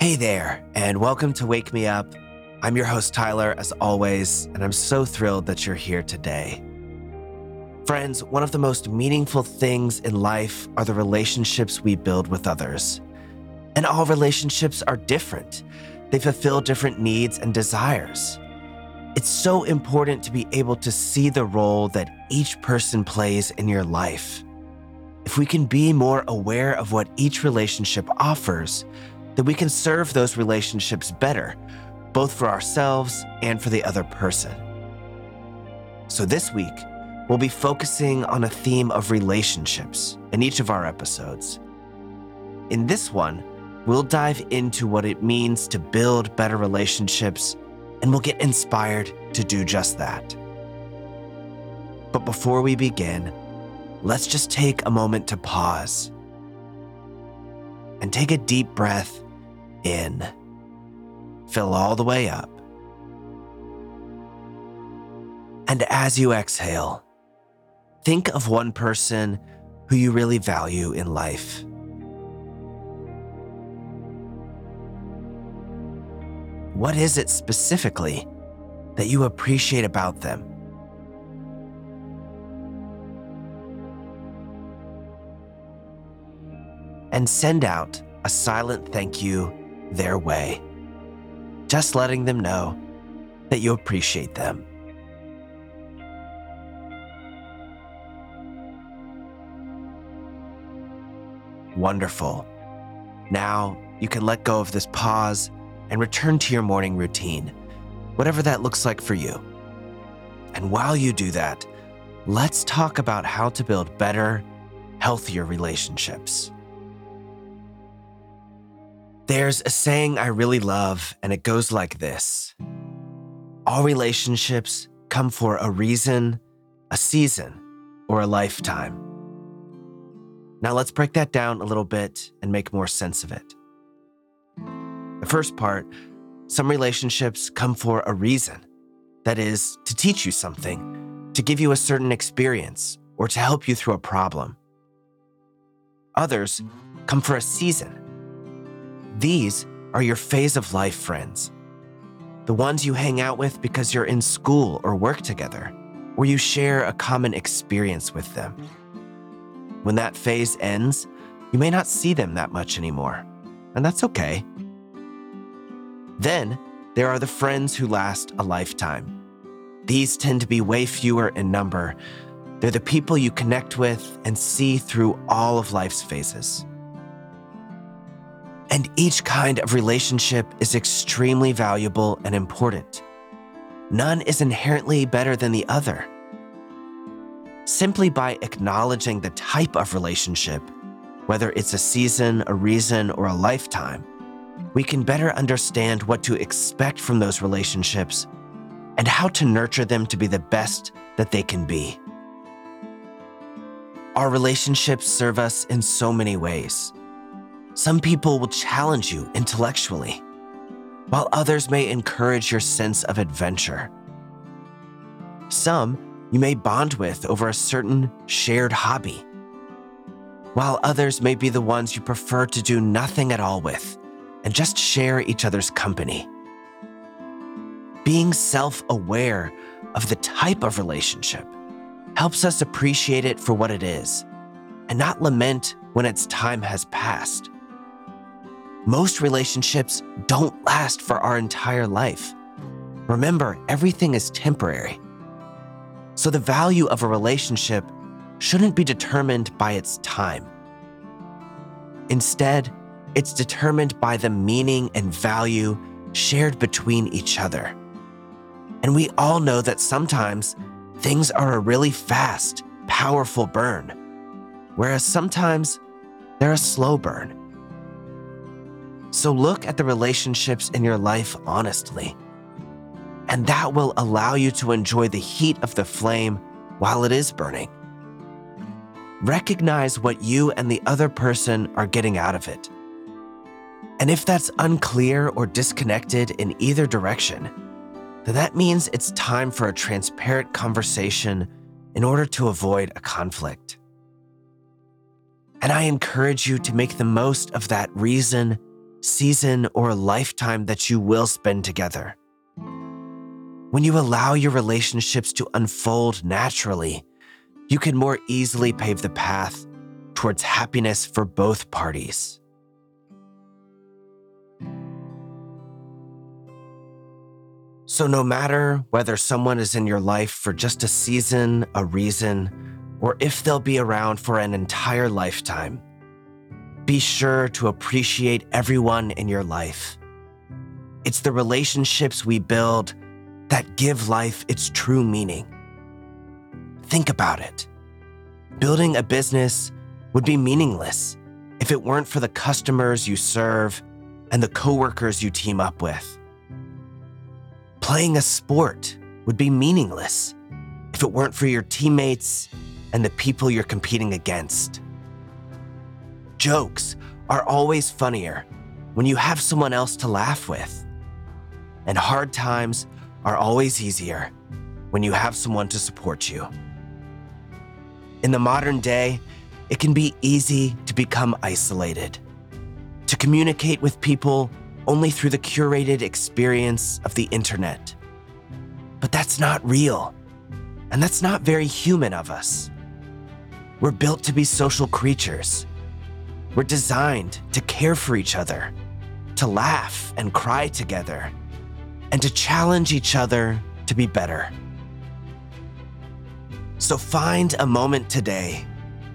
Hey there, and welcome to Wake Me Up. I'm your host, Tyler, as always, and I'm so thrilled that you're here today. Friends, one of the most meaningful things in life are the relationships we build with others. And all relationships are different, they fulfill different needs and desires. It's so important to be able to see the role that each person plays in your life. If we can be more aware of what each relationship offers, then we can serve those relationships better, both for ourselves and for the other person. So this week, we'll be focusing on a theme of relationships in each of our episodes. In this one, we'll dive into what it means to build better relationships, and we'll get inspired to do just that. But before we begin, let's just take a moment to pause and take a deep breath in. Fill all the way up. And as you exhale, think of one person who you really value in life. What is it specifically that you appreciate about them? And send out a silent thank you their way, just letting them know that you appreciate them. Wonderful. Now you can let go of this pause and return to your morning routine, whatever that looks like for you. And while you do that, let's talk about how to build better, healthier relationships. There's a saying I really love, and it goes like this All relationships come for a reason, a season, or a lifetime. Now let's break that down a little bit and make more sense of it. The first part some relationships come for a reason. That is, to teach you something, to give you a certain experience, or to help you through a problem. Others come for a season these are your phase of life friends. The ones you hang out with because you're in school or work together, or you share a common experience with them. When that phase ends, you may not see them that much anymore, and that's okay. Then there are the friends who last a lifetime. These tend to be way fewer in number. They're the people you connect with and see through all of life's phases. And each kind of relationship is extremely valuable and important. None is inherently better than the other. Simply by acknowledging the type of relationship, whether it's a season, a reason, or a lifetime, we can better understand what to expect from those relationships and how to nurture them to be the best that they can be. Our relationships serve us in so many ways. Some people will challenge you intellectually, while others may encourage your sense of adventure. Some you may bond with over a certain shared hobby, while others may be the ones you prefer to do nothing at all with and just share each other's company. Being self aware of the type of relationship helps us appreciate it for what it is and not lament when its time has passed. Most relationships don't last for our entire life. Remember, everything is temporary. So the value of a relationship shouldn't be determined by its time. Instead, it's determined by the meaning and value shared between each other. And we all know that sometimes things are a really fast, powerful burn, whereas sometimes they're a slow burn. So look at the relationships in your life honestly. And that will allow you to enjoy the heat of the flame while it is burning. Recognize what you and the other person are getting out of it. And if that's unclear or disconnected in either direction, then that means it's time for a transparent conversation in order to avoid a conflict. And I encourage you to make the most of that reason season, or lifetime that you will spend together. When you allow your relationships to unfold naturally, you can more easily pave the path towards happiness for both parties. So, no matter whether someone is in your life for just a season, a reason, or if they'll be around for an entire lifetime, be sure to appreciate everyone in your life. It's the relationships we build that give life its true meaning. Think about it. Building a business would be meaningless if it weren't for the customers you serve and the coworkers you team up with. Playing a sport would be meaningless if it weren't for your teammates and the people you're competing against. Jokes are always funnier when you have someone else to laugh with. And hard times are always easier when you have someone to support you. In the modern day, it can be easy to become isolated, to communicate with people only through the curated experience of the internet. But that's not real, and that's not very human of us. We're built to be social creatures. We're designed to care for each other, to laugh and cry together, and to challenge each other to be better. So find a moment today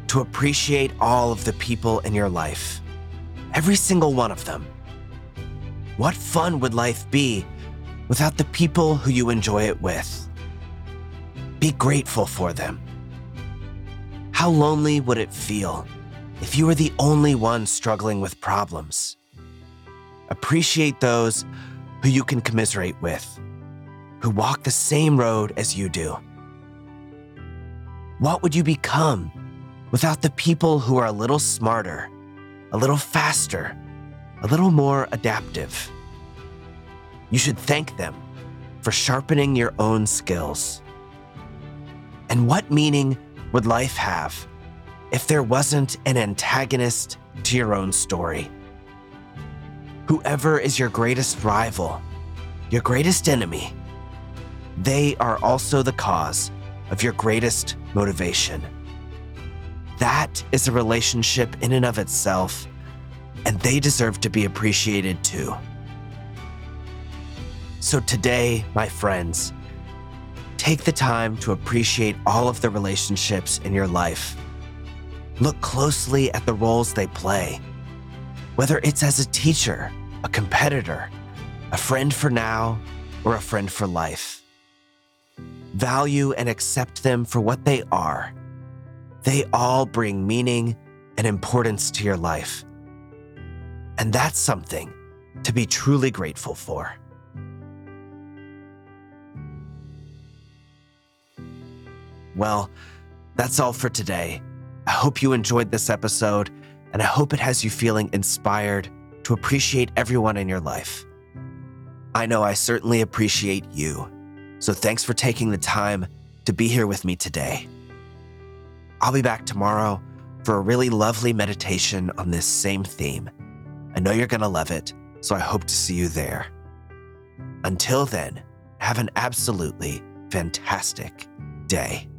to appreciate all of the people in your life, every single one of them what fun would life be without the people who you enjoy it with? Be grateful for them. How lonely would it feel if you are the only one struggling with problems? Appreciate those who you can commiserate with, who walk the same road as you do. What would you become without the people who are a little smarter, a little faster, a little more adaptive. You should thank them for sharpening your own skills. And what meaning would life have if there wasn't an antagonist to your own story? Whoever is your greatest rival, your greatest enemy, they are also the cause of your greatest motivation. That is a relationship in and of itself and they deserve to be appreciated too. So today, my friends, take the time to appreciate all of the relationships in your life. Look closely at the roles they play, whether it's as a teacher, a competitor, a friend for now, or a friend for life. Value and accept them for what they are. They all bring meaning and importance to your life. And that's something to be truly grateful for. Well, that's all for today. I hope you enjoyed this episode, and I hope it has you feeling inspired to appreciate everyone in your life. I know I certainly appreciate you, so thanks for taking the time to be here with me today. I'll be back tomorrow for a really lovely meditation on this same theme. I know you're going to love it, so I hope to see you there. Until then, have an absolutely fantastic day.